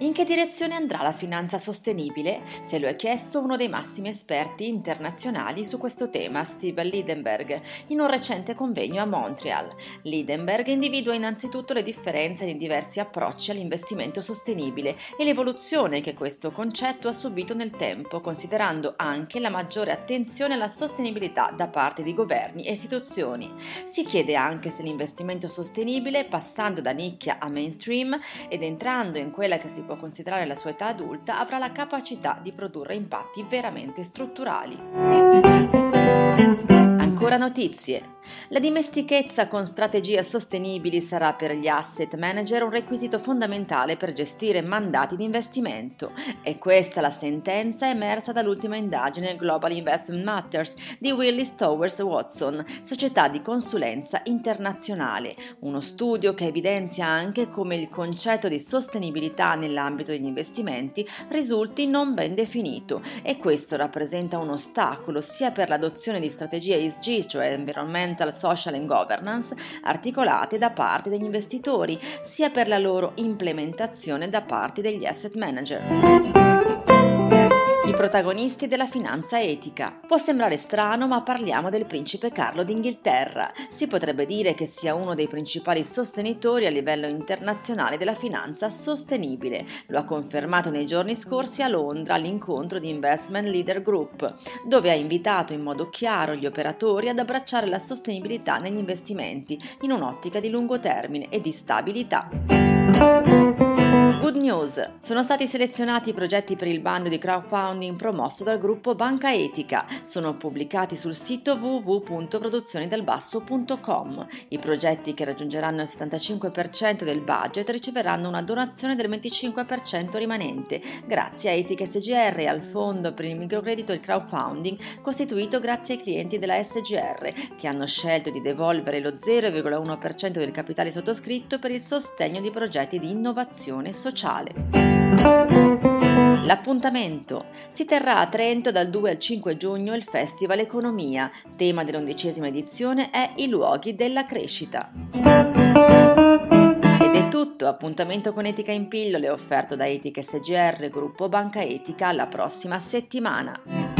in che direzione andrà la finanza sostenibile? Se lo è chiesto uno dei massimi esperti internazionali su questo tema, Steve Liedenberg, in un recente convegno a Montreal. Liedenberg individua innanzitutto le differenze di diversi approcci all'investimento sostenibile e l'evoluzione che questo concetto ha subito nel tempo, considerando anche la maggiore attenzione alla sostenibilità da parte di governi e istituzioni. Si chiede anche se l'investimento sostenibile, passando da nicchia a mainstream ed entrando in quella che si può considerare la sua età adulta, avrà la capacità di produrre impatti veramente strutturali. Ancora notizie. La dimestichezza con strategie sostenibili sarà per gli asset manager un requisito fondamentale per gestire mandati di investimento. E questa la sentenza emersa dall'ultima indagine Global Investment Matters di Willis Towers Watson, società di consulenza internazionale, uno studio che evidenzia anche come il concetto di sostenibilità nell'ambito degli investimenti risulti non ben definito e questo rappresenta un ostacolo sia per l'adozione di strategie ESG cioè Environmental, Social and Governance, articolate da parte degli investitori, sia per la loro implementazione da parte degli asset manager. Protagonisti della finanza etica. Può sembrare strano, ma parliamo del principe Carlo d'Inghilterra. Si potrebbe dire che sia uno dei principali sostenitori a livello internazionale della finanza sostenibile. Lo ha confermato nei giorni scorsi a Londra all'incontro di Investment Leader Group, dove ha invitato in modo chiaro gli operatori ad abbracciare la sostenibilità negli investimenti in un'ottica di lungo termine e di stabilità. Good news! Sono stati selezionati i progetti per il bando di crowdfunding promosso dal gruppo Banca Etica. Sono pubblicati sul sito www.produzionidelbasso.com. I progetti che raggiungeranno il 75% del budget riceveranno una donazione del 25% rimanente, grazie a Etica SGR e al fondo per il microcredito e il crowdfunding costituito grazie ai clienti della SGR, che hanno scelto di devolvere lo 0,1% del capitale sottoscritto per il sostegno di progetti di innovazione sociale sociale. L'appuntamento si terrà a Trento dal 2 al 5 giugno il Festival Economia. Tema dell'undicesima edizione è I luoghi della crescita. Ed è tutto, appuntamento con Etica in pillole offerto da Etica SGR, gruppo Banca Etica, alla prossima settimana.